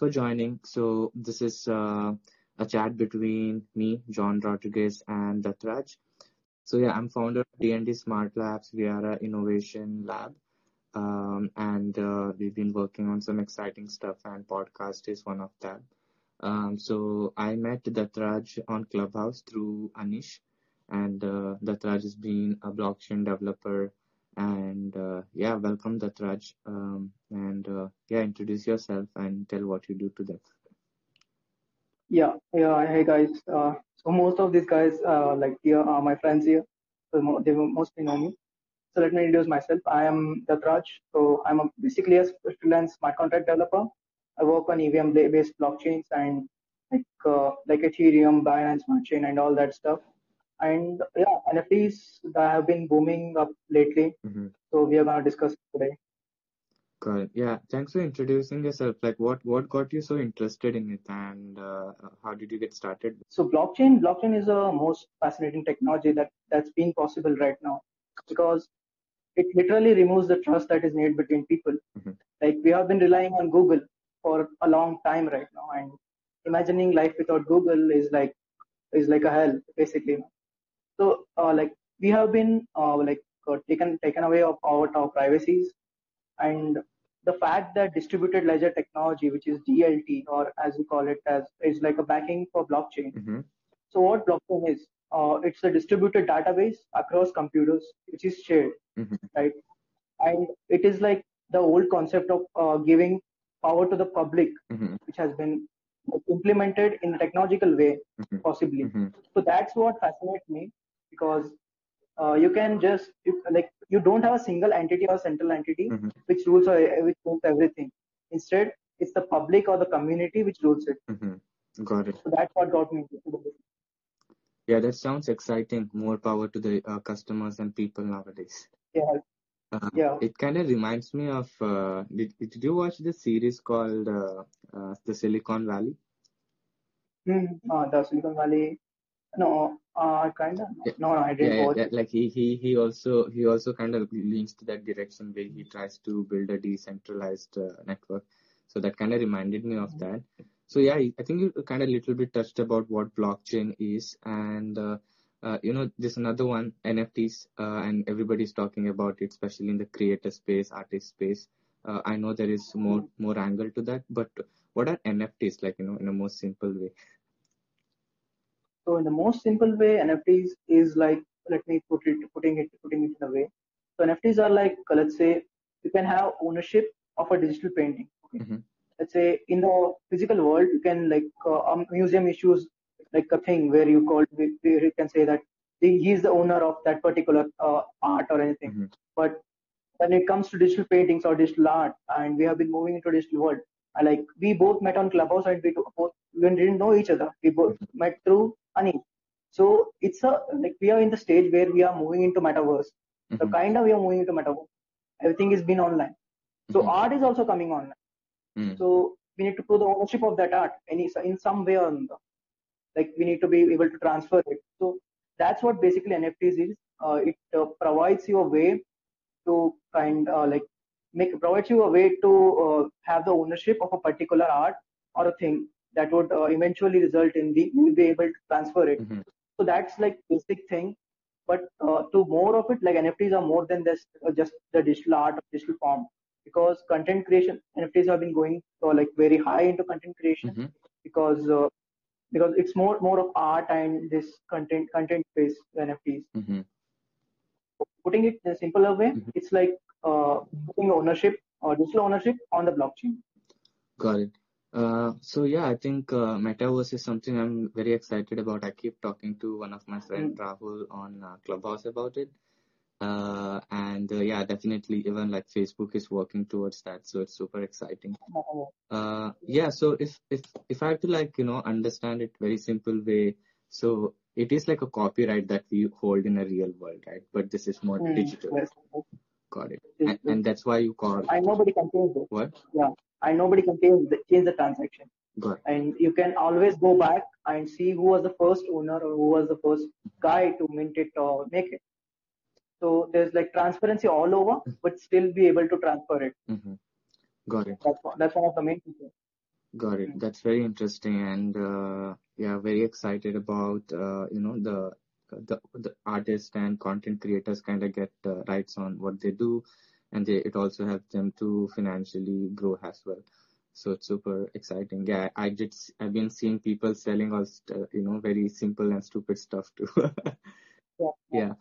for joining. So this is uh, a chat between me, John Rodriguez, and Datraj. So yeah, I'm founder of D&D Smart Labs. We are an innovation lab, um, and uh, we've been working on some exciting stuff, and podcast is one of them. Um, so I met Datraj on Clubhouse through Anish, and uh, Datraj has been a blockchain developer and uh, yeah, welcome Datraj. Um, and uh, yeah, introduce yourself and tell what you do to them. Yeah, yeah. Hey guys. Uh, so most of these guys, uh, like here, are my friends here. So they mostly know me. So let me introduce myself. I am Datraj. So I'm a, basically a freelance smart contract developer. I work on EVM-based blockchains and like uh, like Ethereum, Binance Smart Chain, and all that stuff and yeah nfts that have been booming up lately mm-hmm. so we are going to discuss today Got it. Yeah, thanks for introducing yourself. Like, what what got you so interested in it, and uh, how did you get started? So, blockchain blockchain is a most fascinating technology that that's been possible right now because it literally removes the trust that is needed between people. Mm-hmm. Like we have been relying on Google for a long time right now, and imagining life without Google is like is like a hell basically. So uh, like we have been uh, like uh, taken taken away of out our privacies, and the fact that distributed ledger technology, which is DLT or as we call it, as is like a backing for blockchain. Mm-hmm. So what blockchain is? Uh, it's a distributed database across computers, which is shared, mm-hmm. right? And it is like the old concept of uh, giving power to the public, mm-hmm. which has been implemented in a technological way, mm-hmm. possibly. Mm-hmm. So that's what fascinates me because uh, you can just you, like you don't have a single entity or central entity mm-hmm. which rules or which rules everything. Instead, it's the public or the community which rules it. Mm-hmm. Got it. So that's what got me Yeah, that sounds exciting. More power to the uh, customers and people nowadays. Yeah. Uh, yeah. It kind of reminds me of. Uh, did, did you watch the series called uh, uh, The Silicon Valley? Mm, the Silicon Valley. No, uh, kind of. Yeah. No, no, I didn't yeah, watch yeah. Like he, he, he also he also kind of leans to that direction where he tries to build a decentralized uh, network. So that kind of reminded me of that. So yeah, I think you kind of little bit touched about what blockchain is, and uh, uh, you know, there's another one, NFTs, uh, and everybody's talking about it, especially in the creator space, artist space. Uh, I know there is more more angle to that, but what are NFTs like? You know, in a more simple way. So in the most simple way, NFTs is like let me put it putting it putting it in a way. So NFTs are like let's say you can have ownership of a digital painting. Okay? Mm-hmm. Let's say in the physical world, you can like uh, um, museum issues like a thing where you call where you can say that he is the owner of that particular uh, art or anything. Mm-hmm. But when it comes to digital paintings or digital art, and we have been moving into digital world, like we both met on Clubhouse and we both we didn't know each other. We both met through Ani. So it's a like we are in the stage where we are moving into metaverse. Mm-hmm. So kind of we are moving into metaverse. Everything is been online. So Mhm. art is also coming online. Mm. So we need to prove the ownership of that art any in some way or another. Like we need to be able to transfer it. So that's what basically NFTs is. Uh, it uh, provides you a way to kind uh, like make provides you a way to uh, have the ownership of a particular art or a thing that would uh, eventually result in the will be able to transfer it. Mhm. So that's like basic thing. But uh, to more of it, like NFTs are more than this, uh, just the digital art or digital form. Because content creation, NFTs have been going uh, like very high into content creation Mhm. because uh, because it's more more of art and this content content based NFTs. Mhm. Putting it in a simpler way, Mhm. it's like uh, putting ownership or digital ownership on the blockchain. Got it. Uh, so yeah, I think uh, metaverse is something I'm very excited about. I keep talking to one of my friend Rahul on uh, Clubhouse about it. Uh, and uh, yeah, definitely even like Facebook is working towards that. So it's super exciting. Uh, yeah. So if, if, if I have to like, you know, understand it very simple way. So it is like a copyright that we hold in a real world, right? But this is more Mm, digital. yes. Got it. And, and that's why you call And nobody can change it. what? Yeah. And nobody can change the, change the transaction. And you can always go back and see who was the first owner or who was the first guy to mint it or make it. So there's like transparency all over, but still be able to transfer it. hmm Got it. That's one, that's one of the main features. Got it. That's very interesting, and uh, yeah, very excited about uh, you know the the the artists and content creators kind of get uh, rights on what they do, and they it also helps them to financially grow as well. So it's super exciting. Yeah, I did. I've been seeing people selling all st- you know very simple and stupid stuff too. Yeah. yeah.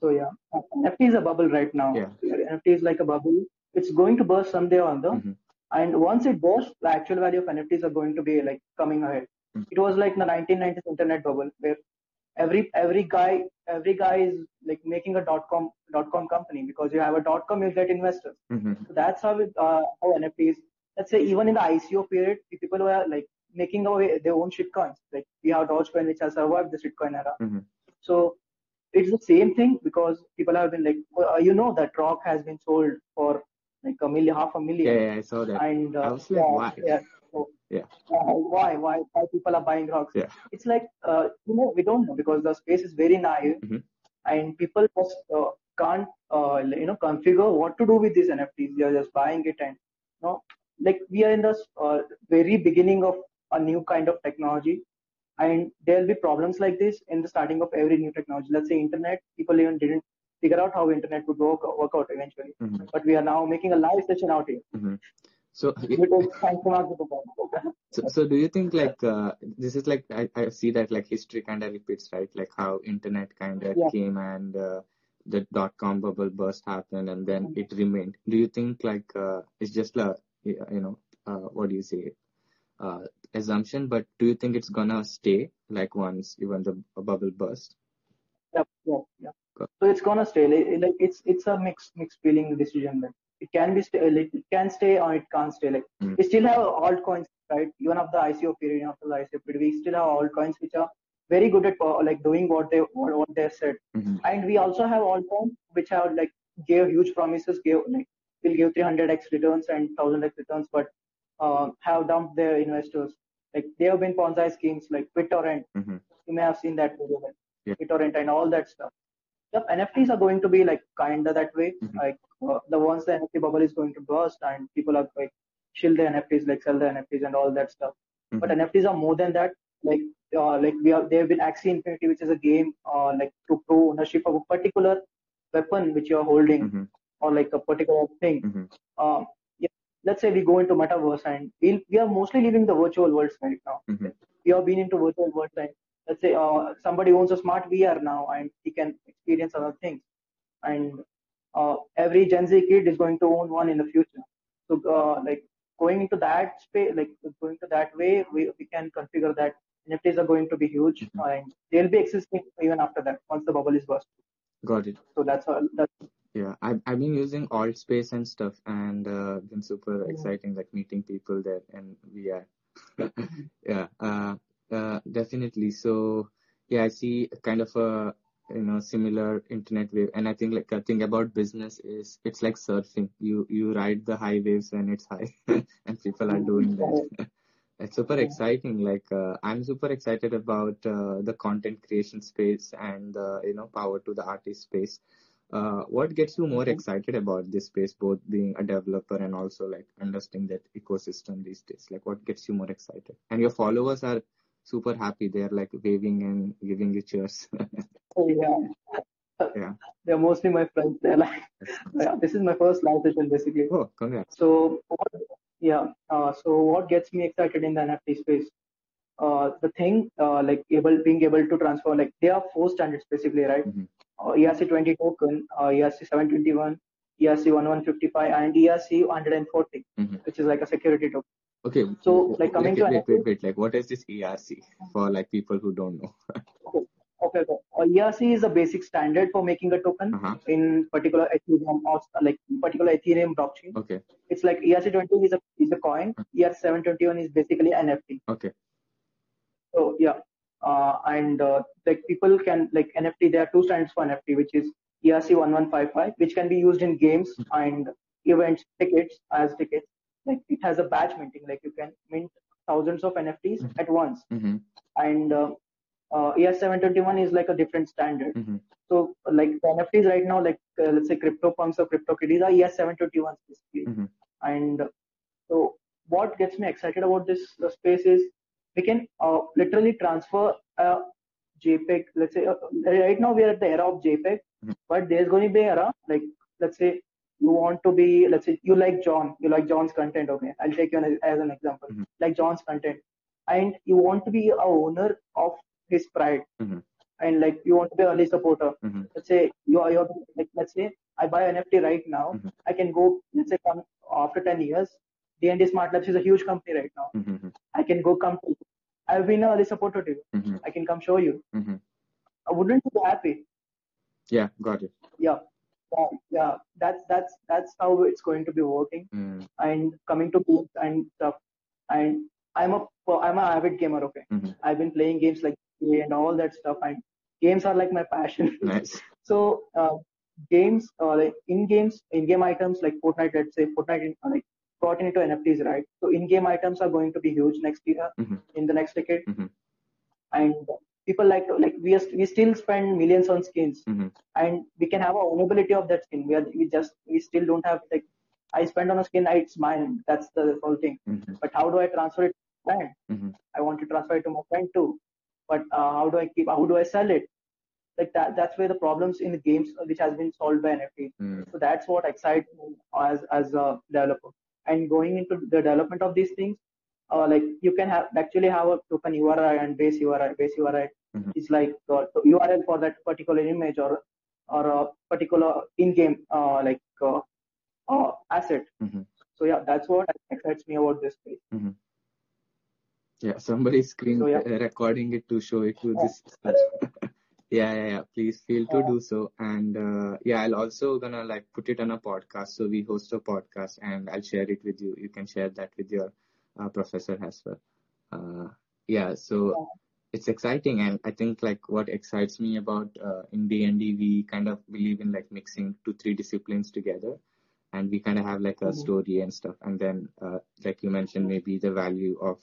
So yeah, NFT is a bubble right now. yeah. NFT is like a bubble. It's going to burst someday or other. hmm And once it bursts, the actual value of NFTs are going to be like coming ahead. It was like the 1990s internet bubble where every every guy every guy is like making a dot com dot com company because you have a dot com you get investors. hmm So that's how it, uh, how NFTs. Let's say even in the ICO period, people were like making away their own shitcoins. Like we have Dogecoin, which has survived the shitcoin era. hmm So it's the same thing because people have been like, uh, you know, that rock has been sold for like a million, half a million, yeah, I saw that. and I uh, was like, yeah, why? yeah. Yeah, why, why, why people are buying rocks? yeah. It's like, uh, you know, we don't know because the space is very naive, hmm and people just uh, can't, uh, you know, configure what to do with these NFTs. They are just buying it, and you know, like we are in the uh, very beginning of a new kind of technology and there'll be problems like this in the starting of every new technology. Let's say internet people even didn't figure out how internet would work, work out eventually. Hmm but we are now making a live session out here. Hmm So, because thanks to Mark Zuckerberg. so, so do you think like uh, this is like I, I see that like history kind of repeats, right? Like how internet kind of yeah came and uh, the dot com bubble burst happened and then Mm. it remained. Do you think like uh, it's just a you know uh, what do you say uh, assumption, but do you think it's gonna stay like once even the bubble burst? yeah yeah yeah so it's gonna stay like, like it's it's a mixed mixed feeling decision like it can be stay like it can stay or it can't stay. Like Mm. we still have altcoins right? Even after the ICO period after the ICO period we still have altcoins which are very good at uh, like doing what they what, what they said. Hmm and we also have altcoins which have like gave huge promises gave like will give 300x returns and 1000x returns but uh, have dumped their investors. Like they have been Ponzi schemes like BitConnect. Hmm you may have seen that video Yeah. BitConnect and all that stuff. Yep nfts are going to be like kind of that way. Hmm like uh, the once the nft bubble is going to burst and people are like shill the nfts like sell the nfts and all that stuff. But hmm nfts are more than that. Like uh, like we have they have been axie infinity which is a game uh, like to pro ownership of a particular weapon which you are holding hmm or like a particular thing. Hmm um yeah, let's say we go into metaverse and we'll, we are mostly living the virtual worlds right now. Hmm we have been into virtual worlds and let's say uh, somebody owns a smart VR now and he can experience other things. And uh, every Gen Z kid is going to own one in the future. So uh, like going into that space, like going to that way, we, we can configure that NFTs are going to be huge hmm and they'll be existing even after that once the bubble is burst. Got it. So that's all. That's Yeah, I've I've been using Altspace and stuff, and uh, been super yeah. exciting, like meeting people there in VR. Yeah, uh, uh, definitely. So yeah, I see kind of a you know similar internet wave, and I think like a thing about business is it's like surfing. You you ride the high waves when it's high, and people are doing that. It's super exciting. Like uh, I'm super excited about uh, the content creation space and uh, you know power to the artist space. Uh, what gets you more excited about this space, both being a developer and also like understanding that ecosystem these days? Like, what gets you more excited? And your followers are super happy. They're like waving and giving you cheers. So yeah, yeah, they're mostly my friends. They're like, yeah, this is my first live session basically. Oh, congrats. So what, yeah, uh, so what gets me excited in the NFT space? Uh, the thing uh, like able being able to transfer like there are four standards basically, right? hmm Uh, ERC20 token, uh, ERC721, ERC1155, and ERC140, hmm which is like a security token. Okay, So like coming like, to wait, wait, wait. Like, what is this ERC for like people who don't know? okay, okay, okay. ERC is a basic standard for making a token Uh-huh. in particular Ethereum or like particular Ethereum blockchain. Okay, It's like ERC20 is a is a coin. ERC721 is basically NFT. okay. So yeah, uh, and uh, like people can like NFT. There are two standards for NFT, which is ERC1155, which can be used in games and events tickets as tickets. Like it has a batch minting, like you can mint thousands of NFTs Mhm. at once. hmm And uh, uh, ERC721 is like a different standard. hmm So like the NFTs right now, like uh, let's say crypto CryptoPunks or crypto CryptoKitties are ERC721 basically. hmm And so what gets me excited about this uh, space is we can uh, literally transfer a JPEG. Let's say uh, right now we are at the era of JPEG, Mhm. but there's going to be era like let's say you want to be let's say you like John, you like John's content. Okay, I'll take you as, as an example. Mhm. Like John's content, and you want to be a owner of his pride, Mhm. and like you want to be an early supporter. Mhm. Let's say you are you're like let's say I buy NFT right now, Mhm. I can go let's say come after 10 years. D&D Smart Labs is a huge company right now. Mhm. I can go come to you. I've been an early supporter to you. I can come show you. I wouldn't be happy? Yeah, got it. Yeah. Yeah, yeah. That's that's that's how it's going to be working. Mm. And coming to games and stuff. And I'm a I'm an avid gamer. Okay, Mhm. I've been playing games like and all that stuff. And games are like my passion. Nice. so uh, games, uh, like in games, in game items like Fortnite. Let's say Fortnite, uh, like got into NFTs, right? So in game items are going to be huge next year, Mhm. in the next decade. Mhm. And people like to, like we are, we still spend millions on skins Mhm. and we can have a ownability of that skin. We are we just we still don't have like I spend on a skin, it's mine. That's the whole thing. Mhm. But how do I transfer it to my friend? Mhm. I want to transfer it to my friend too. But uh, how do I keep? How do I sell it? Like that. That's where the problems in the games which has been solved by NFT. Mm. So that's what excites me as as a developer. And going into the development of these things, uh, like you can have actually have a token URI and base URI. Base URI Mhm. is like uh, URL for that particular image or or a particular in-game uh, like uh, uh, asset. Mhm. So yeah, that's what excites me about this space. Yeah, somebody's screen So, yeah. uh, recording it to show it to Yeah. this. yeah, yeah, yeah. Please feel to Yeah. do so. And uh, yeah, I'll also gonna like put it on a podcast. So we host a podcast, and I'll share it with you. You can share that with your uh, professor as well. Uh, yeah, so. It's exciting, and I think like what excites me about uh, in D and D, we kind of believe in like mixing two three disciplines together, and we kind of have like a Mhm. story and stuff, and then uh, like you mentioned, maybe the value of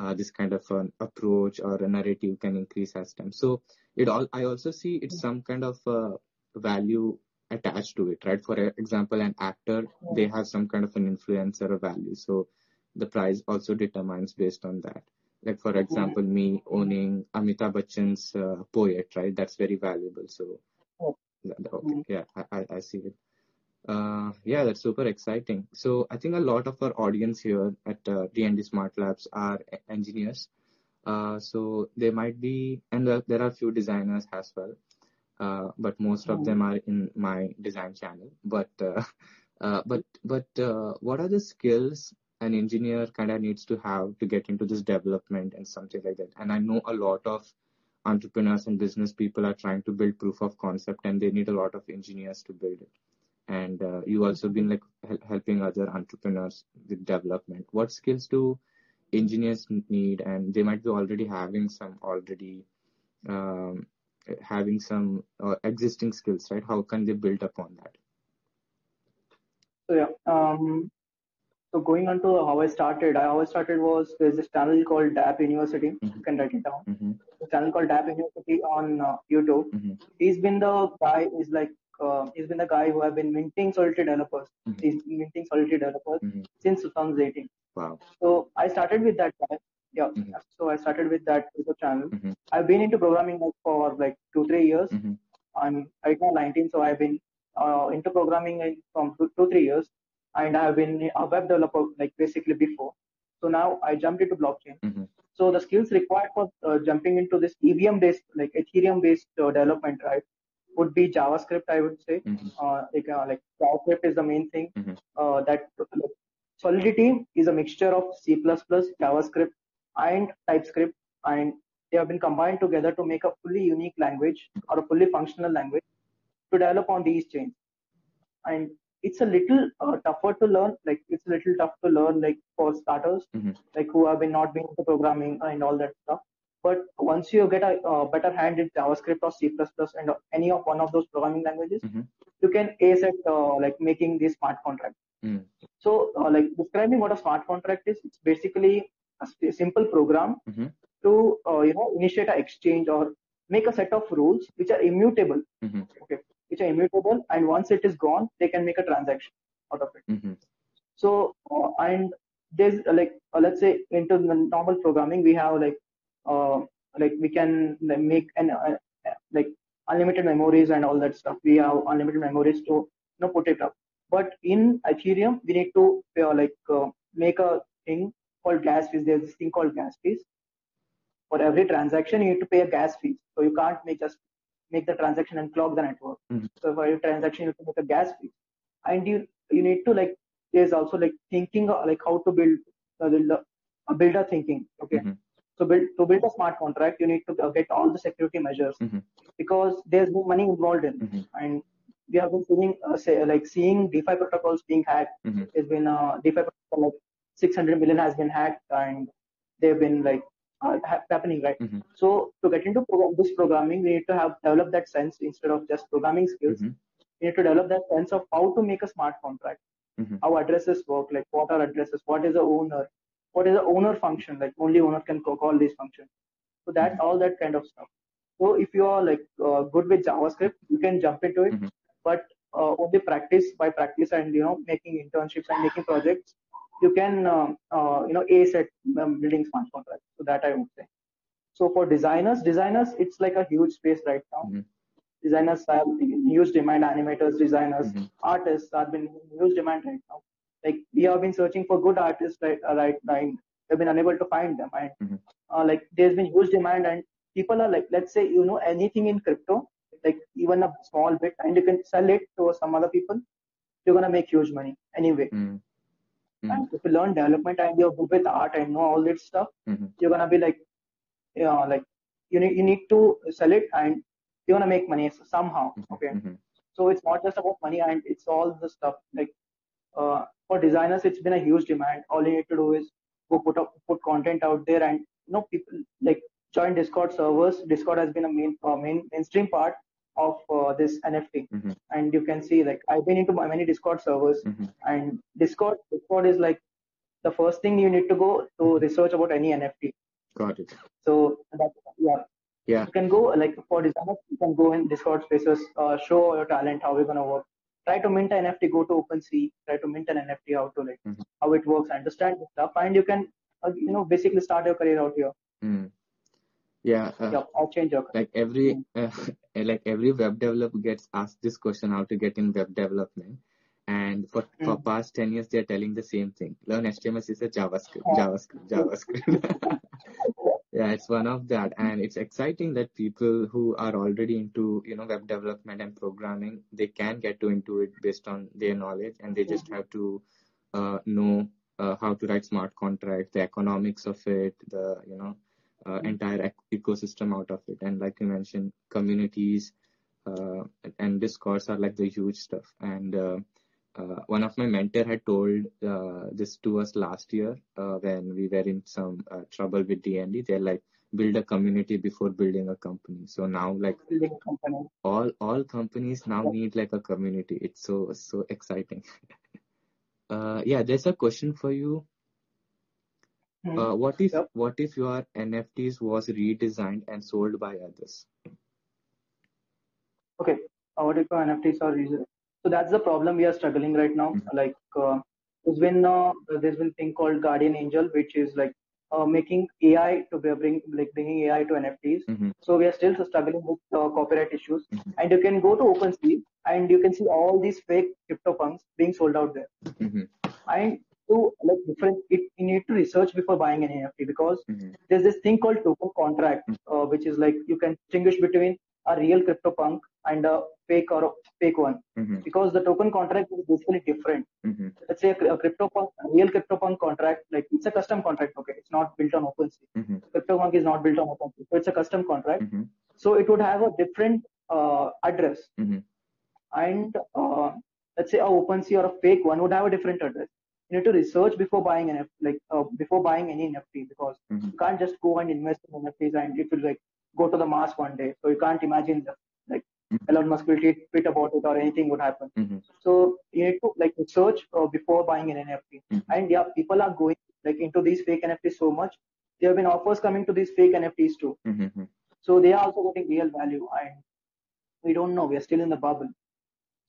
uh, this kind of an approach or a narrative can increase as time. So it all I also see it's some kind of uh, value attached to it, right? For example, an actor they have some kind of an influence or a value, so the price also determines based on that. Like for example, me owning Amitabh Bachchan's uh, poet, right? That's very valuable. So okay, yeah, I, I, see it. Uh, yeah, that's super exciting. So I think a lot of our audience here at uh, D&D Smart Labs are engineers. Uh, so they might be, and there, there are few designers as well. Uh, but most of them are in my design channel. But uh, uh, but but uh, what are the skills an engineer kind of needs to have to get into this development and something like that? And I know a lot of entrepreneurs and business people are trying to build proof of concept, and they need a lot of engineers to build it and uh, you also been like hel- helping other entrepreneurs with development what skills do engineers need and they might be already having some already um, having some uh, existing skills right how can they build upon that So yeah. Um, so going on to how I started, I how I started was there's this channel called Dapp University. Mhm. You can write it down. mm-hmm, The channel called Dapp University on uh, YouTube. mm-hmm, He's been the guy. Is like uh, he's been the guy who have been minting Solidity developers. Mhm. He's been minting Solidity developers Mhm. since 2018. wow So I started with that guy. Yeah. Mhm. So I started with that YouTube channel. I've been into programming for like two three years. I'm right now 19, so I've been uh, into programming in, from two, two three years, and I've been a web developer like basically before. So now I jumped into blockchain. Mhm. So the skills required for uh, jumping into this EVM based like Ethereum based uh, development, right, would be JavaScript. I would say Mhm. uh, like uh, like JavaScript is the main thing. Mhm. Uh, that like, Solidity is a mixture of C++, JavaScript, and TypeScript, and they have been combined together to make a fully unique language or a fully functional language to develop on these chains. And it's a little uh, tougher to learn. Like it's a little tough to learn, like for starters, Mhm. like who have been not been into programming and all that stuff. But once you get a uh, better hand in JavaScript or C++ and any of one of those programming languages, Mhm. you can ace at uh, like making these smart contracts. Mm. So, uh, like describing what a smart contract is, it's basically a, simple program Mhm. to uh, you know initiate an exchange or make a set of rules which are immutable. Mhm. Okay, which are immutable, and once it is gone, they can make a transaction out of it. Mhm. So, uh, and there's uh, like uh, let's say into the normal programming we have like uh, like we can like, make an uh, like unlimited memories and all that stuff. We have unlimited memories to you know put it up. But in ethereum we need to like uh, make a thing called gas fees. There's this thing called gas fees. For every transaction you need to pay a gas fee. So you can't make just make the transaction and clog the network Mhm. so for every transaction you have to make a gas fee and you you need to like there's also like thinking uh, like how to build uh, build a, a builder thinking okay Mhm. so build to build a smart contract you need to uh, get all the security measures Mhm. because there's no money involved in Mhm. and we have been seeing uh, say like seeing defi protocols being hacked Mhm. there's been uh, defi protocol like 600 million has been hacked and they've been like ha- happening right Mhm. so to get into pro- this programming we need to have develop that sense instead of just programming skills Mhm. we need to develop that sense of how to make a smart contract Mhm. how addresses work like what are addresses what is the owner what is the owner function like only owner can call these functions so that all that kind of stuff so if you are like uh, good with javascript you can jump into it Mhm. but uh, only practice by practice and you know making internships and making projects you can um, uh, you know ace at um, building smart contracts so that i would say so for designers designers it's like a huge space right now Mhm. designers have huge demand animators designers Mhm. artists have been in huge demand right now like we have been searching for good artists right uh, right now we've been unable to find them and Mhm. uh, like there's been huge demand and people are like let's say you know anything in crypto like even a small bit and you can sell it to some other people you're gonna make huge money anyway Mhm. Mhm. and if you learn development and you're good with art and know all this stuff Mhm. you're gonna be like you know like you need you need to sell it and you're gonna make money somehow okay Mhm. so it's not just about money and it's all the stuff like uh, for designers it's been a huge demand all you need to do is go put up put content out there and you know people like join discord servers discord has been a main uh, main mainstream part of uh, this nft Mhm. and you can see like i've been into many discord servers Mhm. and discord discord is like the first thing you need to go to research about any nft Got it. so that yeah Yeah. you can go like for designers you can go in discord spaces uh, show your talent how you're gonna work try to mint an nft go to OpenSea, try to mint an nft how to like Mhm. how it works understand the stuff and you can uh, you know basically start your career out here Mm. Yeah. Uh, yeah or change your like every uh, like every web developer gets asked this question how to get in web development and for, for Mm. past 10 years they're telling the same thing learn html css javascript Yeah. javascript javascript yeah it's one of that and it's exciting that people who are already into you know web development and programming they can get to into it based on their knowledge and they just have to uh, know uh, how to write smart contracts the economics of it the you know uh, entire ecosystem out of it and like you mentioned communities uh, and discords are like the huge stuff and uh, uh, one of my mentor had told uh, this to us last year uh, when we were in some uh, trouble with DND. They're like, build a community before building a company. So now, like building a company all all companies now need like a community. It's so so exciting. uh, yeah, there's a question for you. Hmm. Uh, what if Yep. what if your NFTs was redesigned and sold by others? okay uh, what if uh, nfts are reason so that's the problem we are struggling right now Mhm. like uh, there's been uh, there's been thing called guardian angel which is like uh, making ai to be- bring like bringing ai to nfts hmm so we are still struggling with uh, copyright issues Mhm. and you can go to OpenSea and you can see all these fake crypto CryptoPunks being sold out there. hmm And to like different, it, you need to research before buying an NFT because hmm there's this thing called token contract, uh, which is like you can distinguish between a real CryptoPunk and a fake or a fake one hmm because the token contract is basically different. hmm Let's say a, a CryptoPunk, a real CryptoPunk contract, like it's a custom contract. Okay, it's not built on OpenSea. hmm CryptoPunk is not built on OpenSea, so it's a custom contract. Hmm so it would have a different uh, address. Hmm and uh, let's say a OpenSea or a fake one would have a different address. You need to research before buying an NFT, like uh, before buying any NFT because hmm you can't just go and invest in NFTs and it will like go to the mass one day. So you can't imagine that like Elon Musk will tweet, tweet about it or anything would happen. hmm So you need to like research uh, before buying an NFT. Mhm. And yeah, people are going like into these fake NFTs so much. There have been offers coming to these fake NFTs too. hmm So they are also getting real value, and we don't know. We are still in the bubble.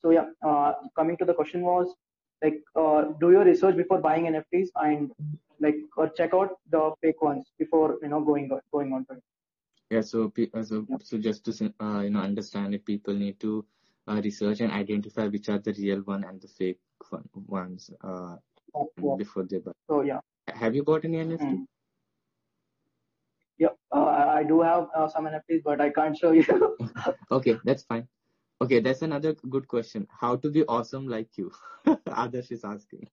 So yeah, uh, coming to the question was, like uh, do your research before buying nfts and like or check out the fake ones before you know going on going on to it Yeah, so uh, so yeah so just to uh, you know understand it, people need to uh, research and identify which are the real one and the fake one, ones uh, yeah, yeah. before they buy. so yeah Have you bought any NFT? mm. yeah uh, I I do have uh, some nfts but i can't show you Okay, that's fine. Okay, that's another good question. How to be awesome like you? Adarsh is asking.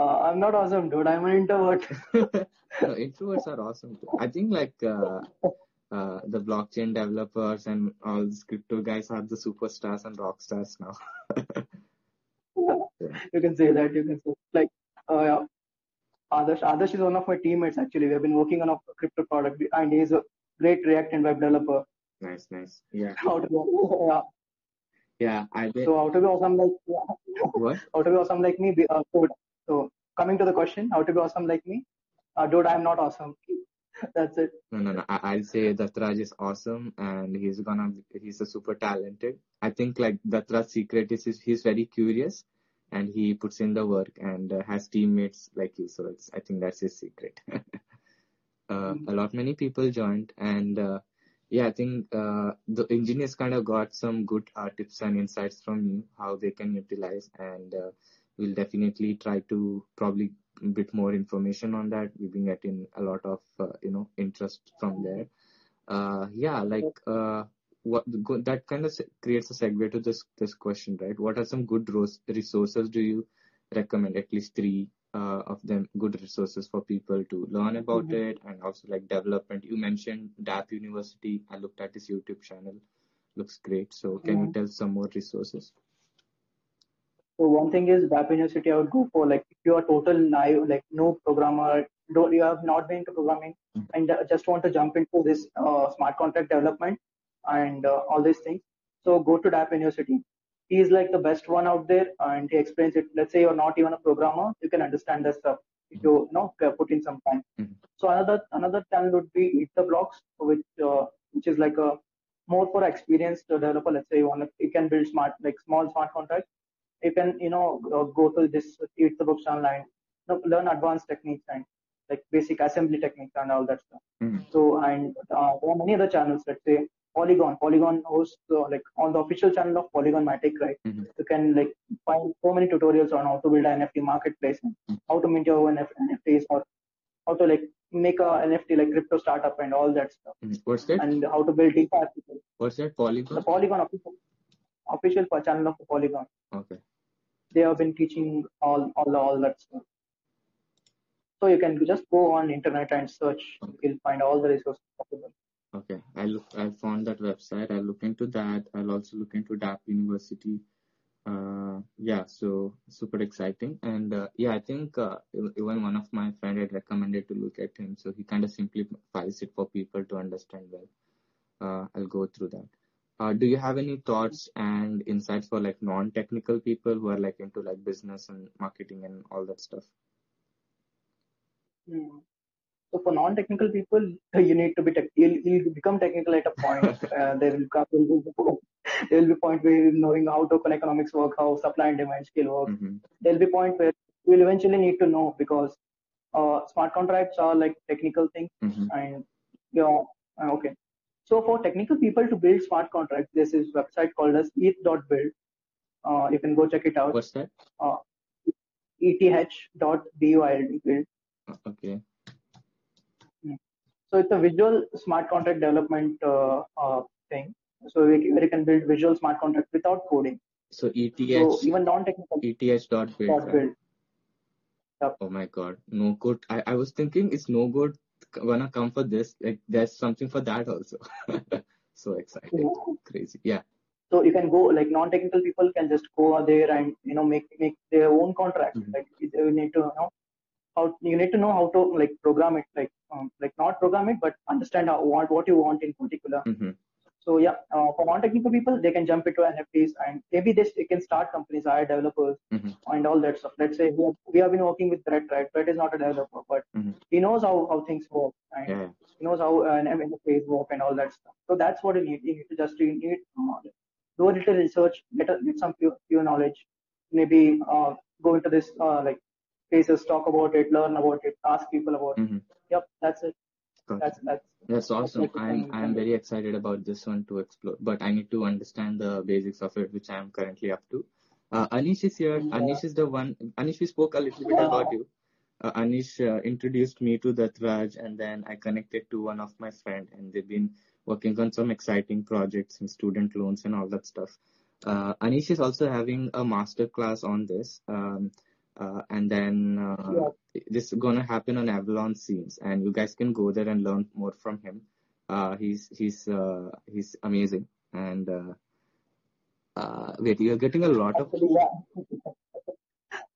uh, i'm not awesome dude i'm an introvert No, introverts are awesome too. I think like uh, uh, the blockchain developers and all these crypto guys are the superstars and rock stars now. You can say that you can say like uh, yeah. Adarsh, Adarsh is one of my teammates actually. We have been working on a crypto product and he's a great React and web developer. Nice, nice. Yeah, How to be, yeah. yeah. I did. So how to be awesome like yeah. What? how to be awesome like me? be- Uh, dude. So coming to the question, how to be awesome like me? Uh, dude, I'm not awesome. That's it. No, no, no. I, I'll say Datraj is awesome and he's gonna, he's a super talented. I think like Datraj's secret is he's, he's very curious and he puts in the work and uh, has teammates like you. So it's, I think that's his secret. uh, Mm. a lot many people joined and uh, yeah i think uh, the engineers kind of got some good uh, tips and insights from you how they can utilize and uh, we'll definitely try to probably bit more information on that. We've been getting a lot of uh, you know interest from there. Uh, yeah like uh, what that kind of creates a segue to this this question right? What are some good resources do you recommend? At least three uh, of them good resources for people to learn about Mhm. it and also like development you mentioned Dapp University i looked at his youtube channel looks great so can you Mhm. tell some more resources So one thing is Dapp University, I would go for like if you are total naive, like no programmer, don't you have not been into programming Mhm. and uh, just want to jump into this uh, smart contract development and uh, all these things. So go to Dapp University. He is like the best one out there, and he explains it. Let's say you're not even a programmer, you can understand the stuff if you, you know put in some time. Mhm. So another another channel would be Eat the Blocks, which uh, which is like a more for experienced developer. Let's say you want to, you can build smart like small smart contracts you can you know uh, go to this Eat the Blocks online you know, learn advanced techniques and like basic assembly techniques and all that stuff Mhm. so and uh, there are many other channels let's say polygon polygon hosts uh, like on the official channel of polygon matic right Mhm. you can like find so many tutorials on how to build an nft marketplace and how to mint your own nfts or how to like make a nft like crypto startup and all that stuff Mhm. what's that and how to build DeFi what's that Polygon. the polygon official, official channel of polygon okay they have been teaching all all all that stuff. So you can just go on internet and search. You'll find all the resources possible. Okay, I look. I found that website. I'll look into that. I'll also look into Dapp University. Uh, yeah, so super exciting. And uh, yeah, I think uh, even one of my friend had recommended to look at him. So he kind of simplifies it for people to understand well. Uh, I'll go through that. Uh, do you have any thoughts and insights for like non-technical people who are like into like business and marketing and all that stuff? Hmm. So for non-technical people, you need to be tech. You'll, you'll become technical at a point. Uh, there will come there will be point where you knowing how token economics work, how supply and demand scale works. hmm There will be point where you will eventually need to know because uh, smart contracts are like technical things hmm and yeah uh, okay so for technical people to build smart contracts this is website called as eth.build uh, you can go check it out What's that? uh, eth.build build Okay. So it's a visual smart contract development uh, uh, thing so we, you can build visual smart contracts without coding So so even non-technical ETH dot build, dot build Yep. Oh my God, no good. I, I was thinking it's no good gonna come for this. Like there's something for that also. so excited, crazy. Yeah. so you can go like non-technical people can just go there and you know make make their own contracts Mhm. like you need to know how you need to know how to like program it like um, like not program it but understand how what what you want in particular. Hmm so yeah uh, for non-technical people they can jump into nfts and maybe they, they can start companies hire developers hmm and all that stuff. Let's say we have, we have been working with brett right? Brett is not a developer but Mhm. he knows how, how things work and Yeah. he knows how uh, an interface work and all that stuff. So that's what you need you need to just you need uh, do a little research get, a, get some few, few knowledge. Maybe uh, go into this uh, like spaces, talk about it, learn about it, ask people about mm-hmm. it. Yep, that's it. That's that's That's awesome. that's I'm I'm very excited about this one to explore, but I need to understand the basics of it, which I'm currently up to. Uh, Anish is here. yeah. Anish is the one. Anish, we spoke a little bit about you. Uh, Anish uh, introduced me to Datraj, and then I connected to one of my friend, and they've been working on some exciting projects in student loans and all that stuff. Uh, Anish is also having a master class on this. Um, uh, and then uh, yeah. this is gonna happen on Avalon Scenes, and you guys can go there and learn more from him. Uh, he's he's uh, he's amazing, and uh, uh, wait, you're getting a lot of Actually, yeah.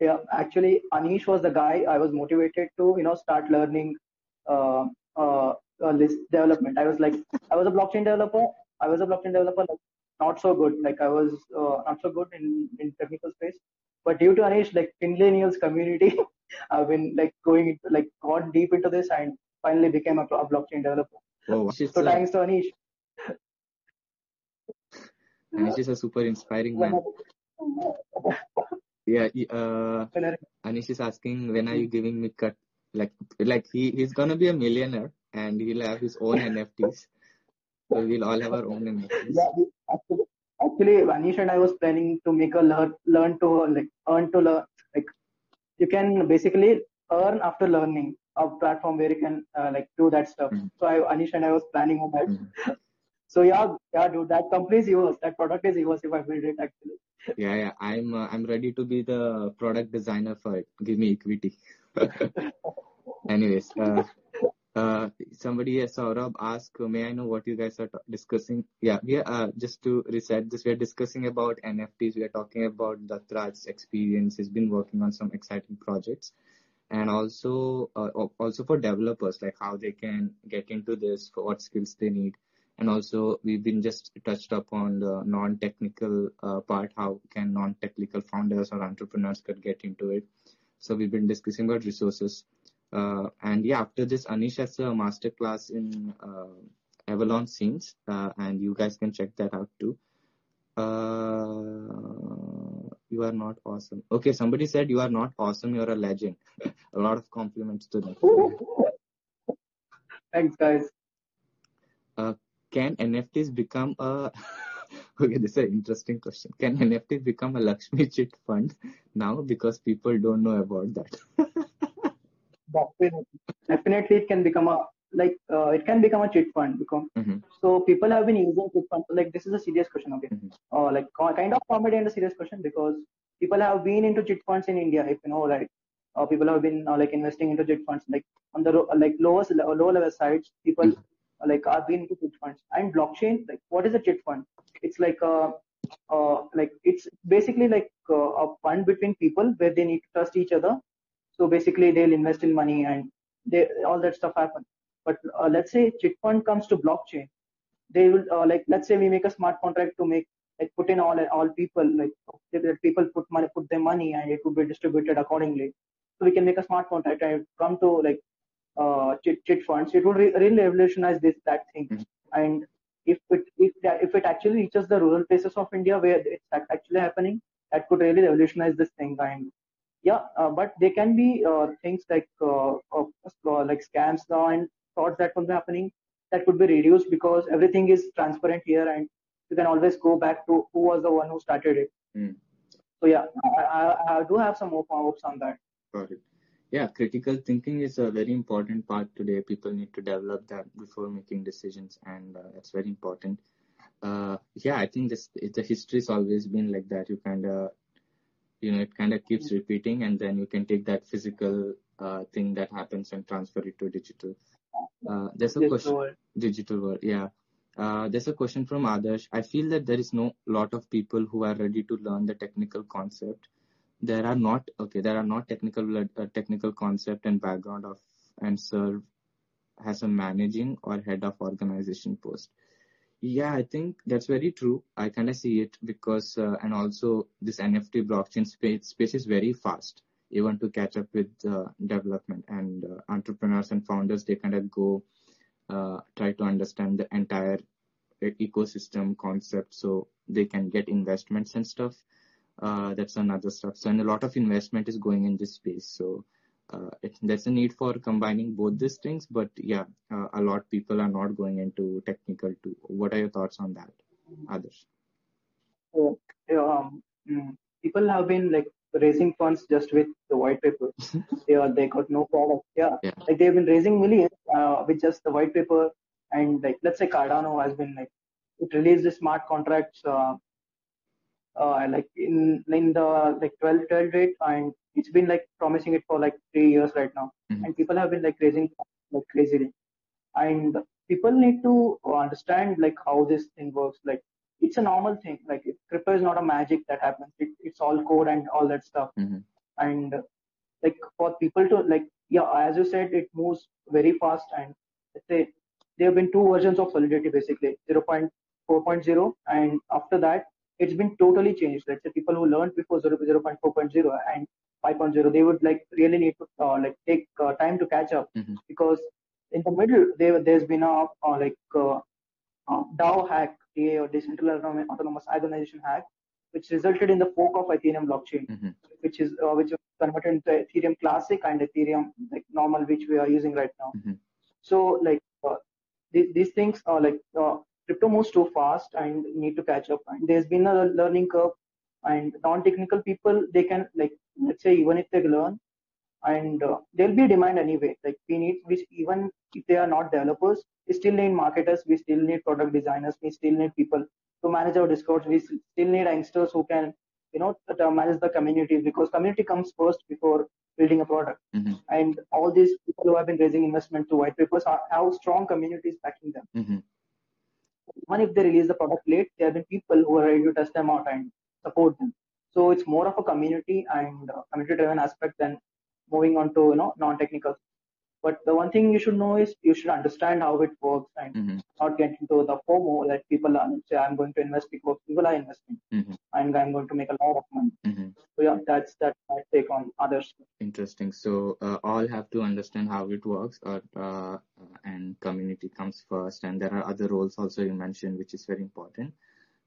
Yeah, actually, Anish was the guy I was motivated to, you know, start learning uh, uh, uh, this development. I was like, I was a blockchain developer. I was a blockchain developer, like, not so good. Like I was uh, not so good in in technical space. But due to Anish, like Finlanials community, I've been like going into, like got deep into this and finally became a, a blockchain developer. oh, Anish is So a, thanks to Anish. Anish is a super inspiring man. Yeah, uh, Anish is asking when are you giving me cut? Like like he he's gonna be a millionaire and he'll have his own NFTs. So we'll all have our own NFTs. Yeah, we- actually, actually, Anish and I was planning to make a learn learn to like earn to learn. Like you can basically earn after learning a platform where you can uh, like do that stuff. Mhm. So I, Anish and I was planning on that. Mhm. So yeah, yeah, dude, that company is yours. That product is yours if I build it actually. Yeah, yeah. I'm uh, I'm ready to be the product designer for it. Give me equity. Anyways, uh, uh, somebody uh, Saurabh asked, may I know what you guys are t- discussing? Yeah, we are uh, just to reset this. We are discussing about NFTs. We are talking about Datraj's experience. He's been working on some exciting projects, and also uh, also for developers, like how they can get into this, for what skills they need, and also we've been just touched upon the non-technical uh, part. How can non-technical founders or entrepreneurs could get into it? So we've been discussing about resources. Uh, and yeah, after this, Anish has a masterclass in uh, Avalon Scenes, uh, and you guys can check that out too. Uh, you are not awesome. Okay, somebody said you are not awesome. You're a legend. a lot of compliments to them. Thanks, guys. Uh, can NFTs become a okay? This is an interesting question. Can NFTs become a Lakshmi Chit fund now because people don't know about that? Definitely, definitely, it can become a like uh, it can become a chit fund because Mhm. so people have been using chit fund. Like this is a serious question, okay? Mhm. Uh, like kind of comedy and a serious question because people have been into chit funds in India, if you know, right? Uh, people have been uh, like investing into chit funds, like on the ro- like lowest low level sites, people Mhm. uh, like are been into chit funds and blockchain. Like, what is a chit fund? It's like uh, uh, like it's basically like uh, a fund between people where they need to trust each other so basically, they'll invest in money and they all that stuff happen. But uh, let's say chit fund comes to blockchain, they will uh, like let's say we make a smart contract to make like put in all all people like that people put money put their money and it would be distributed accordingly. So we can make a smart contract and come to like uh, chit, chit funds. It would re- really revolutionize this that thing. Mhm. And if it if that, if it actually reaches the rural places of India where it's actually happening, that could really revolutionize this thing. And yeah uh, but there can be uh, things like uh, uh, like scams now and thoughts that could be happening that could be reduced because everything is transparent here and you can always go back to who was the one who started it Mm. so yeah i, I, do have some hope, hopes on that Got it. Yeah, critical thinking is a very important part today. People need to develop that before making decisions, and uh, that's very important. Uh, yeah, I think this it, the history's always been like that. You kind of, you know, it kind of keeps repeating, and then you can take that physical uh, thing that happens and transfer it to digital. Uh, there's a Yes, question, so, digital world. Yeah. Uh, there's a question from Adarsh. I feel that there is no lot of people who are ready to learn the technical concept there are not okay there are not technical uh, technical concept and background of and serve as a managing or head of organization post yeah i think that's very true i kind of see it because uh, and also this nft blockchain space space is very fast even to catch up with uh, development and uh, entrepreneurs and founders they kind of go uh, try to understand the entire uh, ecosystem concept so they can get investments and stuff uh, that's another stuff. So, and a lot of investment is going in this space. So, it, there's a need for combining both these things. But yeah, uh, a lot of people are not going into technical too. What are your thoughts on that, others? So, um, mm, people have been like raising funds just with the white paper. they are, they got no product. Yeah. Yeah. like they've been raising millions uh, with just the white paper. And like let's say Cardano has been like it released the smart contracts uh, uh, like in in the like 12 12 rate and it's been like promising it for like three years right now. Mhm. and people have been like raising like crazily. And people need to understand like how this thing works. Like it's a normal thing. Like it, crypto is not a magic that happens. It, it's all code and all that stuff. Mhm. and like for people to like yeah as you said it moves very fast and let's there have been two versions of solidity basically. 0.4.0 and after that it's been totally changed let's say people who learned before 0, 0.4.0 and 5.0 they would like really need to uh, like take uh, time to catch up Mhm. because in the middle there there's been a uh, like uh, uh, DAO hack DA or decentralized autonomous organization hack which resulted in the fork of Ethereum blockchain Mhm. which is uh, which was converted into Ethereum Classic and Ethereum like normal, which we are using right now. Mhm. So like uh, these, these things are like uh, crypto moves too fast and need to catch up. And there's been a learning curve, and non-technical people they can like let's say even if they learn, and uh, there'll be demand anyway. Like we need we even if they are not developers, we still need marketers, we still need product designers, we still need people to manage our discords. We still need youngsters who can you know uh, manage the community because community comes first before building a product. Mhm. And all these people who have been raising investment to white papers are, have strong communities backing them. Mhm. Even if they release the product late, there have been people who are ready to test them out and support them. So it's more of a community and uh, community-driven aspect than moving on to you know non-technical. But the one thing you should know is you should understand how it works and Mhm. not get into the FOMO that people are say I'm going to invest because people are investing Mhm. and I'm going to make a lot of money. Mhm. So yeah, that's that's my take on others. Interesting. So uh, all have to understand how it works, uh, uh, and community comes first. And there are other roles also you mentioned, which is very important.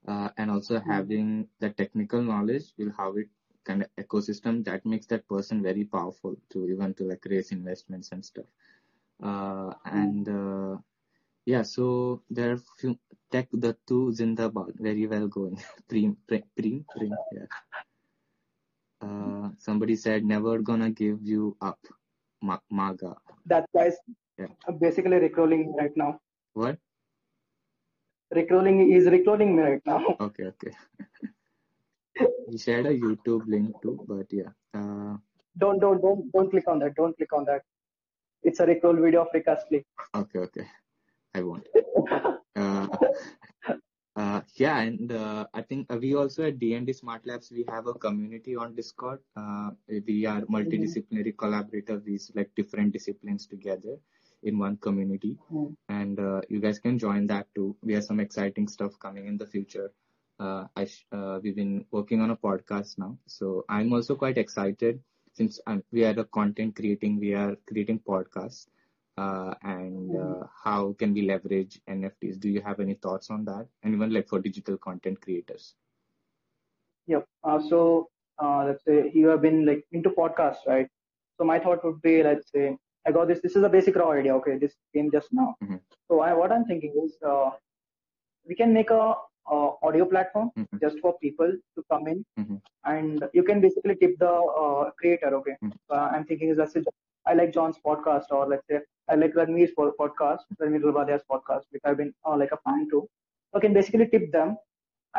Uh, and also having the technical knowledge will how it kind of ecosystem that makes that person very powerful to even to like raise investments and stuff. Uh, and uh, yeah, so there are few tech the two Zindabad very well going. Preem, Preem, Preem, Preem, yeah. Uh, somebody said never gonna give you up, Ma- Maga. That guy's Yeah. basically rickrolling right now. What? Rickrolling is rickrolling me right now. Okay, okay. he shared a YouTube link too, but yeah. Uh, Don't don't don't don't click on that. Don't click on that. It's a Rickroll video of Rick Astley. okay, okay. I won't. Uh, uh, yeah, and uh, I think uh, we also at DND Smart Labs we have a community on Discord. Uh, we are multidisciplinary collaborators. We select different disciplines together in one community, Mm. and uh, you guys can join that too. We have some exciting stuff coming in the future. Uh, I sh- uh, we've been working on a podcast now, so I'm also quite excited since I'm, we are a content creating. We are creating podcasts uh, and uh, how can we leverage NFTs? Do you have any thoughts on that? And even like for digital content creators. Yep. Uh, so uh, let's say you have been like into podcasts, right? So my thought would be, let's say I got this. This is a basic raw idea. Okay, this came just now. Mhm. So I, what I'm thinking is, uh, we can make a, uh audio platform Mhm. just for people to come in, Mhm. and you can basically tip the uh, creator. Okay, Mhm. uh, I'm thinking is let's say I like John's podcast, or let's say I like Ranveer's po- podcast, Ranveer Allahbadia's podcast, which I've been uh, like a fan to. So I can basically tip them,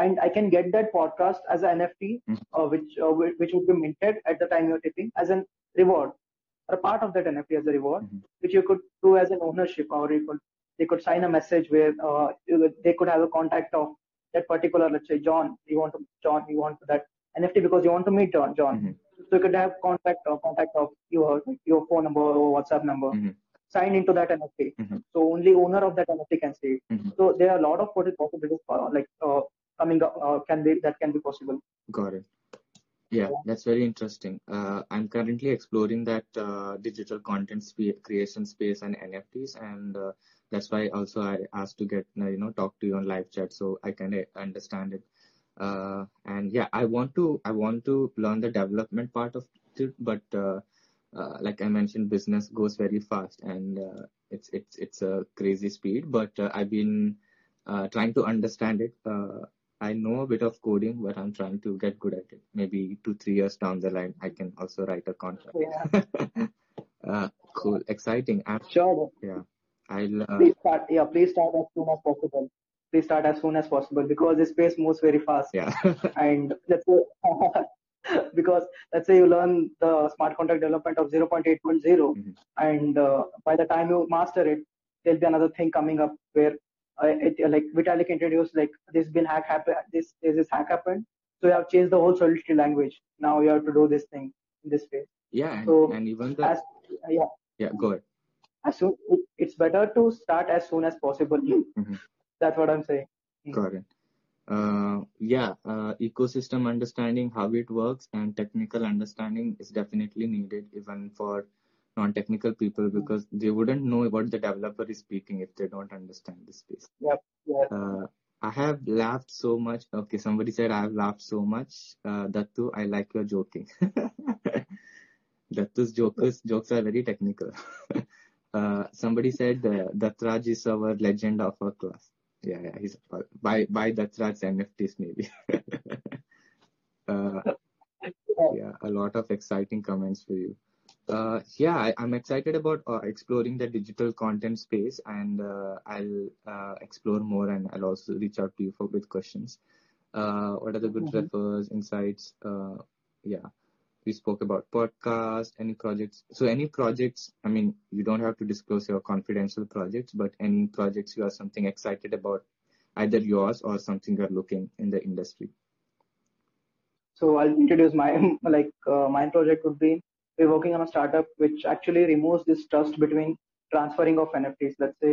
and I can get that podcast as an NFT, Mhm. uh, which uh, which would be minted at the time you're tipping as an reward, or a part of that NFT as a reward, Mhm. which you could do as an ownership, or you could they could sign a message where uh, they could have a contact of that particular, let's say John, you want to John, you want that NFT because you want to meet John, John. Mhm. So you could have contact or contact of your your phone number or WhatsApp number Mhm. signed into that NFT. Mhm. So only owner of that NFT can see it. Mhm. So there are a lot of possi- possibilities uh, like uh, coming up uh, can be that can be possible. Got it. Yeah, that's very interesting. Uh, I'm currently exploring that uh, digital content spe- creation space and NFTs, and uh, that's why also I asked to get you know talk to you on live chat so I can uh, understand it. uh, and yeah i want to i want to learn the development part of it but uh, uh, like i mentioned business goes very fast and uh, it's it's it's a crazy speed but uh, i've been uh, trying to understand it i know a bit of coding but i'm trying to get good at it maybe two three years down the line i can also write a contract Yeah. cool exciting I'm, Sure. yeah i'll Please start. Yeah, please start as soon as possible. Please start as soon as possible because this space moves very fast. yeah And let's say, because let's say you learn the smart contract development of 0.8.0, Mhm. and uh, by the time you master it, there'll be another thing coming up where uh, it, like Vitalik introduced like this been hack happen this there's this hack happened, so you have changed the whole solidity language. Now you have to do this thing in this way. yeah and, So and even the as yeah, yeah go ahead as soon it's better to start as soon as possible. Mhm. That's what I'm saying. It. Uh, yeah, uh, ecosystem understanding, how it works, and technical understanding is definitely needed even for non-technical people because they wouldn't know what the developer is speaking if they don't understand the space. Yep. Yeah. Uh, I have laughed so much. Okay, somebody said I have laughed so much. Uh, Dattu, I like your joking. Dattu's jokes jokes are very technical. uh, somebody said uh, Datraj is our legend of our class. Yeah, yeah, he's buy buy Datraj's NFTs maybe. uh, yeah, a lot of exciting comments for you. Uh, yeah, I, I'm excited about uh, exploring the digital content space, and uh, I'll uh, explore more, and I'll also reach out to you for with questions. Uh, what are the good Mhm. refers, insights? Uh, yeah, we spoke about podcast, any projects. So any projects, I mean, you don't have to disclose your confidential projects, but any projects you are something excited about, either yours or something you're looking in the industry. So I'll introduce my like uh, my project would be we're working on a startup which actually removes this trust between transferring of NFTs. Let's say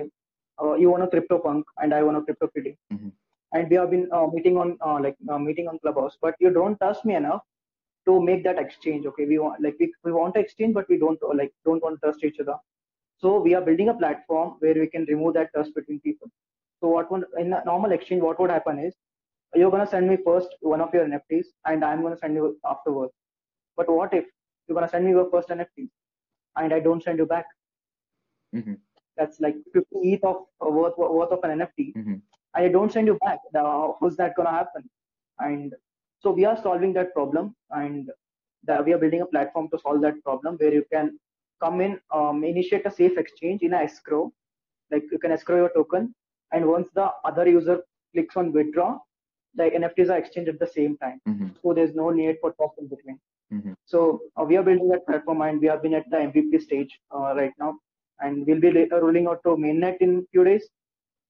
uh, you want a CryptoPunk and I want a CryptoKitty, Mhm. and we have been uh, meeting on uh, like uh, meeting on Clubhouse, but you don't trust me enough to make that exchange. Okay, we want like we, we want to exchange, but we don't like don't want to trust each other. So we are building a platform where we can remove that trust between people. So what would in a normal exchange, what would happen is you're gonna send me first one of your NFTs, and I'm gonna send you afterwards. But what if you're gonna send me your first NFT, and I don't send you back? hmm That's like 50 ETH of uh, worth worth of an NFT, hmm and I don't send you back. Now, how's that gonna happen? And so we are solving that problem, and that we are building a platform to solve that problem where you can come in, um, initiate a safe exchange in a escrow, like you can escrow your token, and once the other user clicks on withdraw, the NFTs are exchanged at the same time. hmm So there's no need for trust in between. hmm So uh, we are building that platform, and we have been at the MVP stage uh, right now, and we'll be later rolling out to mainnet in few days.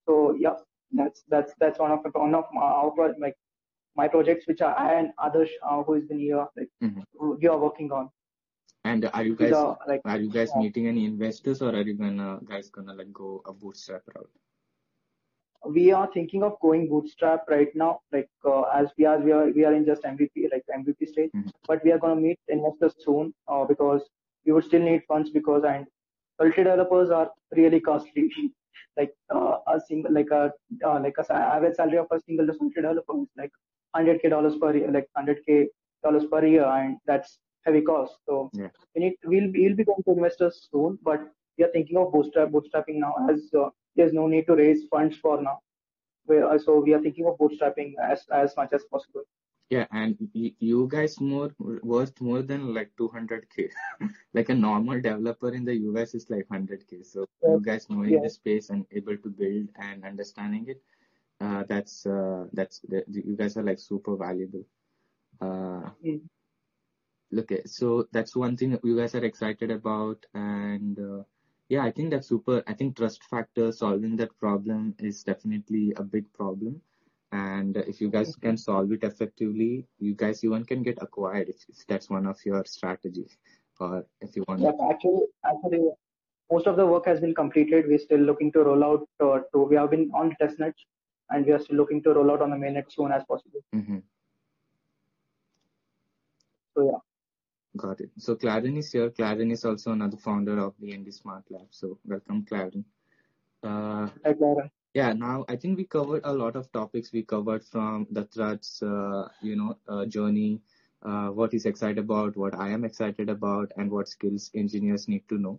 So yeah, that's that's that's one of the, one of our like my projects which are I and others uh, who has been here like Mhm. who we are working on. And are you guys are like are you guys uh, meeting any investors or are you gonna guys gonna like go a bootstrap route? we are thinking of going bootstrap right now like uh, as we are we are we are in just mvp like mvp stage Mhm. but we are going to meet investors soon uh, because we would still need funds because and multi developers are really costly like uh, a single like a uh, like a average salary of a single developer is like 100k dollars per year like 100k dollars per year and that's heavy cost so Yeah. we need we'll, we'll be going to investors soon but we are thinking of bootstrap bootstrapping now as uh, there's no need to raise funds for now. We so we are thinking of bootstrapping as as much as possible. Yeah, and you guys more worth more than like 200k. like a normal developer in the US is like 100k. So Yeah. you guys knowing Yeah. the space and able to build and understanding it, uh, that's uh, that's the, you guys are like super valuable. Uh, okay, so that's one thing you guys are excited about, and uh, yeah, I think that's super. I think trust factor solving that problem is definitely a big problem. And if you guys can solve it effectively, you guys even can get acquired if, if that's one of your strategies, or if you want. But actually, actually, most of the work has been completed. We're still looking to roll out uh, to. We have been on testnet, and we are still looking to roll out on the mainnet soon as possible. hmm So yeah, Got it. So Claren is here. Claren is also another founder of the ND Smart Lab. So welcome, Claren. Uh, Lauren. yeah now i think we covered a lot of topics we covered from Datraj's uh, you know uh, journey uh, what he's excited about what i am excited about and what skills engineers need to know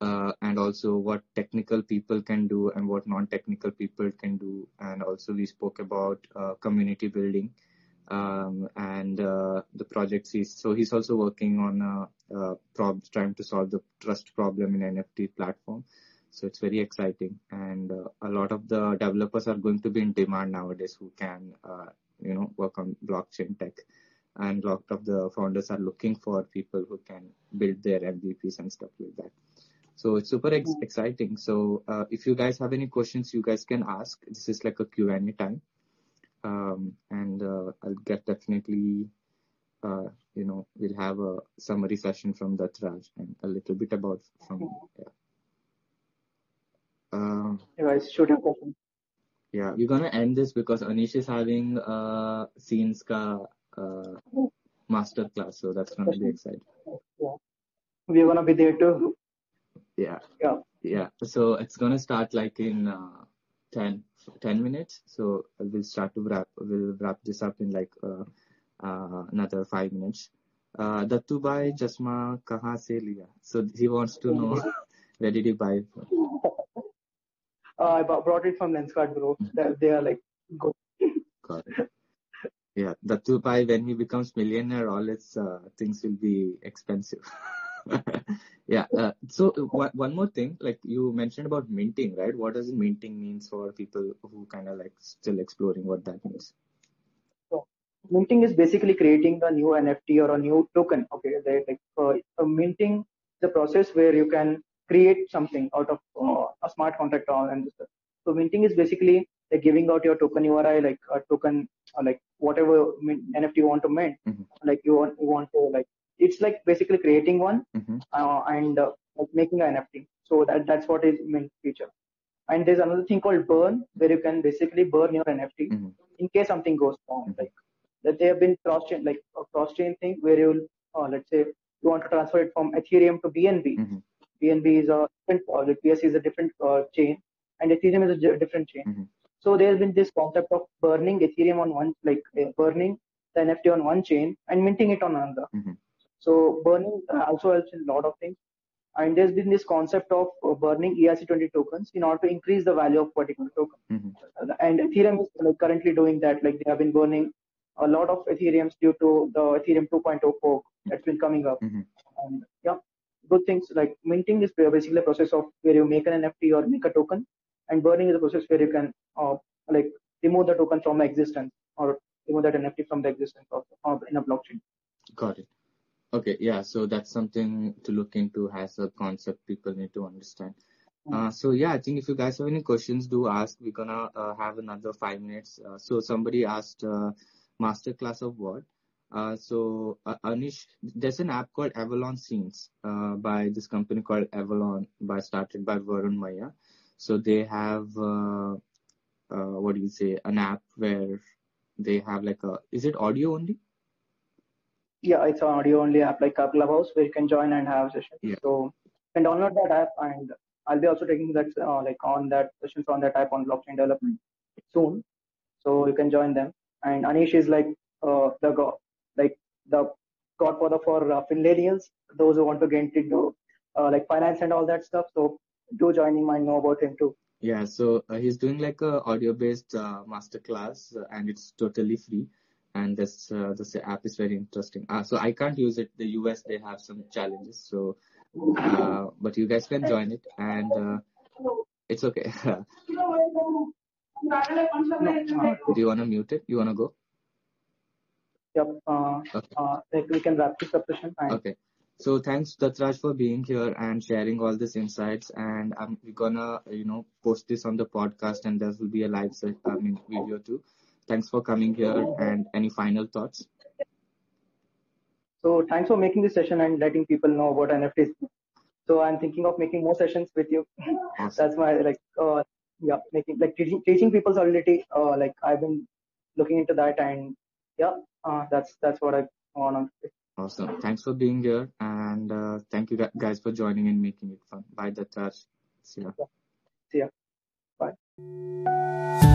uh, and also what technical people can do and what non-technical people can do. And also we spoke about uh, community building um, and uh, the projects he's so he's also working on uh, uh, prob- trying to solve the trust problem in nft platform. So it's very exciting. And uh, a lot of the developers are going to be in demand nowadays who can you know work on blockchain tech. And a lot of the founders are looking for people who can build their mvps and stuff like that so it's super ex- exciting so uh, if you guys have any questions you guys can ask this is like a q&a time um, and uh, i'll get definitely uh, you know we'll have a summary session from Datraj and a little bit about from yeah. Uh, Hey guys, shoot your question. yeah, we're gonna end this because Anish is having uh scenes ka uh, master class, so that's gonna be exciting. Yeah. We're gonna be there too. Yeah, Yeah. yeah. So it's gonna start like in uh, 10, 10 minutes. So we'll start to wrap. We'll wrap this up in like uh, uh, another five minutes. Uh, Dattu bhai chashma kahan se liya? So he wants to know where did he buy it from? Uh, I brought it from Lenskart, bro. They, they are like good. Got it. Yeah, Dattu bhai when he becomes millionaire, all his uh, things will be expensive. yeah. Uh, so uh, one more thing, like you mentioned about minting, right? What does minting means for people who kind of like still exploring what that means? So, minting is basically creating a new NFT or a new token. Okay, they, like uh, minting is a process where you can create something out of uh, a smart contract or and stuff. So minting is basically like giving out your token URI, like a token, or like whatever min- NFT you want to mint. Mhm. Like you want you want to like it's like basically creating one hmm uh, and uh, like making an NFT. So that that's what is mint future. And there's another thing called burn, where you can basically burn your NFT Mhm. in case something goes wrong. Mhm. Like that they have been cross chain, like a cross chain thing where you'll uh, let's say you want to transfer it from Ethereum to BNB. BNB is a different, uh, the is a different uh, chain, and Ethereum is a different chain. Mhm. So there's been this concept of burning Ethereum on one, like uh, burning the NFT on one chain and minting it on another. Mhm. So burning uh, also helps in a lot of things. And there's been this concept of uh, burning ERC20 tokens in order to increase the value of particular token. Mhm. Uh, And Ethereum is like, currently doing that. Like they have been burning a lot of Ethereums due to the Ethereum 2.0 fork that's been coming up. Mhm. And yeah, good things like minting is basically a process of where you make an NFT or make a token, and burning is a process where you can uh, like remove the token from existence or remove that NFT from the existence of, of in a blockchain. Got it. Okay, yeah, so that's something to look into as a concept people need to understand. Uh, so yeah, I think if you guys have any questions, do ask. We're gonna uh, have another five minutes. Uh, so somebody asked uh, masterclass of what? Uh, so uh, Anish, there's an app called Avalon Scenes uh, by this company called Avalon, by started by Varun Mayya. So they have uh, uh, what do you say? An app where they have like a is it audio only? Yeah, it's an audio only app like Clubhouse where you can join and have sessions. Yeah. So you can download that app, and I'll be also taking that uh, like on that sessions on that app on blockchain development soon. So you can join them. And Anish is like uh, the god, like the godfather for uh, Finlandians, those who want to get into uh, like finance and all that stuff. So do join him and know about him too. Yeah, so uh, he's doing like a audio-based uh, masterclass, uh, and it's totally free. And this uh, this app is very interesting. Uh, so I can't use it. The US they have some challenges, so uh, but you guys can join it, and uh, it's okay. No, Do you wanna mute it? You wanna go? yep. Uh, Okay. uh, like we can wrap this up session. Okay. So thanks Datraj for being here and sharing all these insights. And I'm gonna you know post this on the podcast, and there will be a live I mean video too. Thanks for coming here. And any final thoughts? So thanks for making this session and letting people know about NFTs. So I'm thinking of making more sessions with you. Awesome. That's my like uh yeah making like teaching teaching people solidity. Uh like I've been looking into that and yeah uh that's that's what I want to. Awesome. Thanks for being here, and uh, thank you guys for joining and making it fun. Bye, Datraj. See ya. See ya. Bye.